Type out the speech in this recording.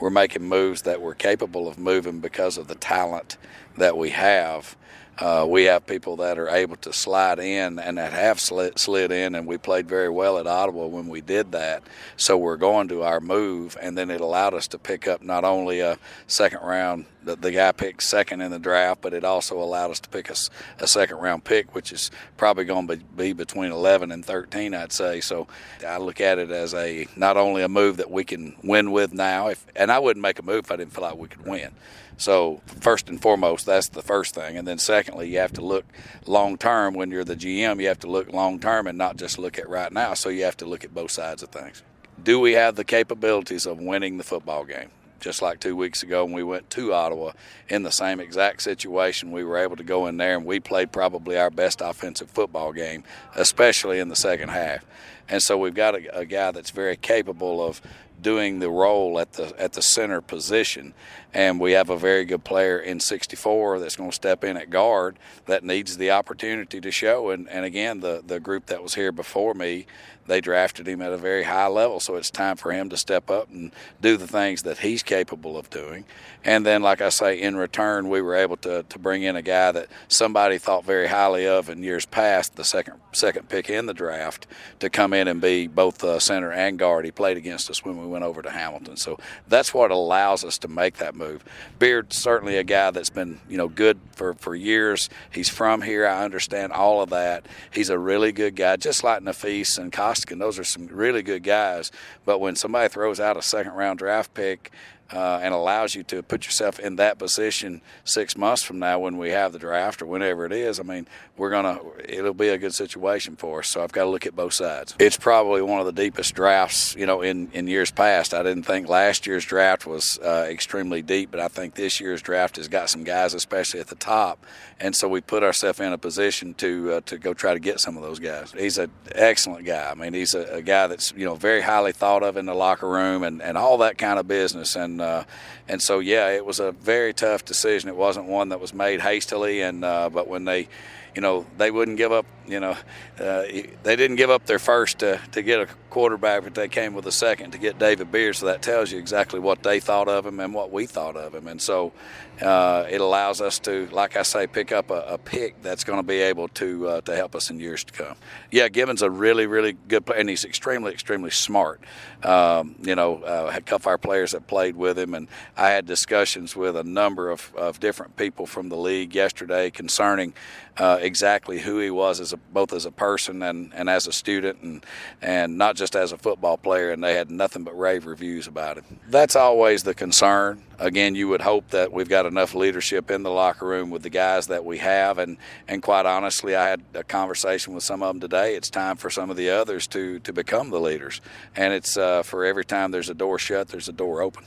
we're making moves that we're capable of moving because of the talent that we have. Uh, we have people that are able to slide in and that have slid, slid in, and we played very well at Ottawa when we did that. So we're going to our move, and then it allowed us to pick up not only a second round, the, the guy picked second in the draft, but it also allowed us to pick a, a second round pick, which is probably going to be between 11 and 13, I'd say. So I look at it as a not only a move that we can win with now, if, and I wouldn't make a move if I didn't feel like we could win. So first and foremost, that's the first thing, and then secondly, you have to look long term. When you're the GM, you have to look long term and not just look at right now. So you have to look at both sides of things. Do we have the capabilities of winning the football game? Just like two weeks ago when we went to Ottawa in the same exact situation, we were able to go in there and we played probably our best offensive football game, especially in the second half. And so we've got a, a guy that's very capable of doing the role at the at the center position, and we have a very good player in 64 that's going to step in at guard that needs the opportunity to show. And, and again, the the group that was here before me, they drafted him at a very high level, so it's time for him to step up and do the things that he's capable of doing. And then, like I say, in return, we were able to to bring in a guy that somebody thought very highly of in years past, the second second pick in the draft, to come in and be both uh, center and guard. He played against us when we went over to Hamilton. So that's what allows us to make that move. Beard certainly a guy that's been, you know, good for, for years. He's from here. I understand all of that. He's a really good guy, just like Nafis and Costigan. Those are some really good guys. But when somebody throws out a second round draft pick uh, and allows you to put yourself in that position six months from now when we have the draft or whenever it is. I mean, we're gonna it'll be a good situation for us. So I've got to look at both sides. It's probably one of the deepest drafts you know in in years past. I didn't think last year's draft was uh, extremely deep, but I think this year's draft has got some guys, especially at the top, and so we put ourselves in a position to uh, to go try to get some of those guys. He's an excellent guy. I mean, he's a, a guy that's you know very highly thought of in the locker room and and all that kind of business and and uh, and so yeah, it was a very tough decision. It wasn't one that was made hastily, and uh, but when they, you know, they wouldn't give up. You know, uh, they didn't give up their first to, to get a quarterback, but they came with a second to get David Beard. So that tells you exactly what they thought of him and what we thought of him. And so uh, it allows us to, like I say, pick up a, a pick that's going to be able to uh, to help us in years to come. Yeah, Gibbons a really really good player, and he's extremely extremely smart. Um, you know, had a couple of players that played with him, and I had discussions with a number of, of different people from the league yesterday concerning uh, exactly who he was as a, both as a person and, and as a student, and and not just as a football player. And they had nothing but rave reviews about him. That's always the concern. Again, you would hope that we've got enough leadership in the locker room with the guys that we have, and and quite honestly, I had a conversation with some of them today. It's time for some of the others to to become the leaders, and it's uh, for every time there's a door shut, there's a door open.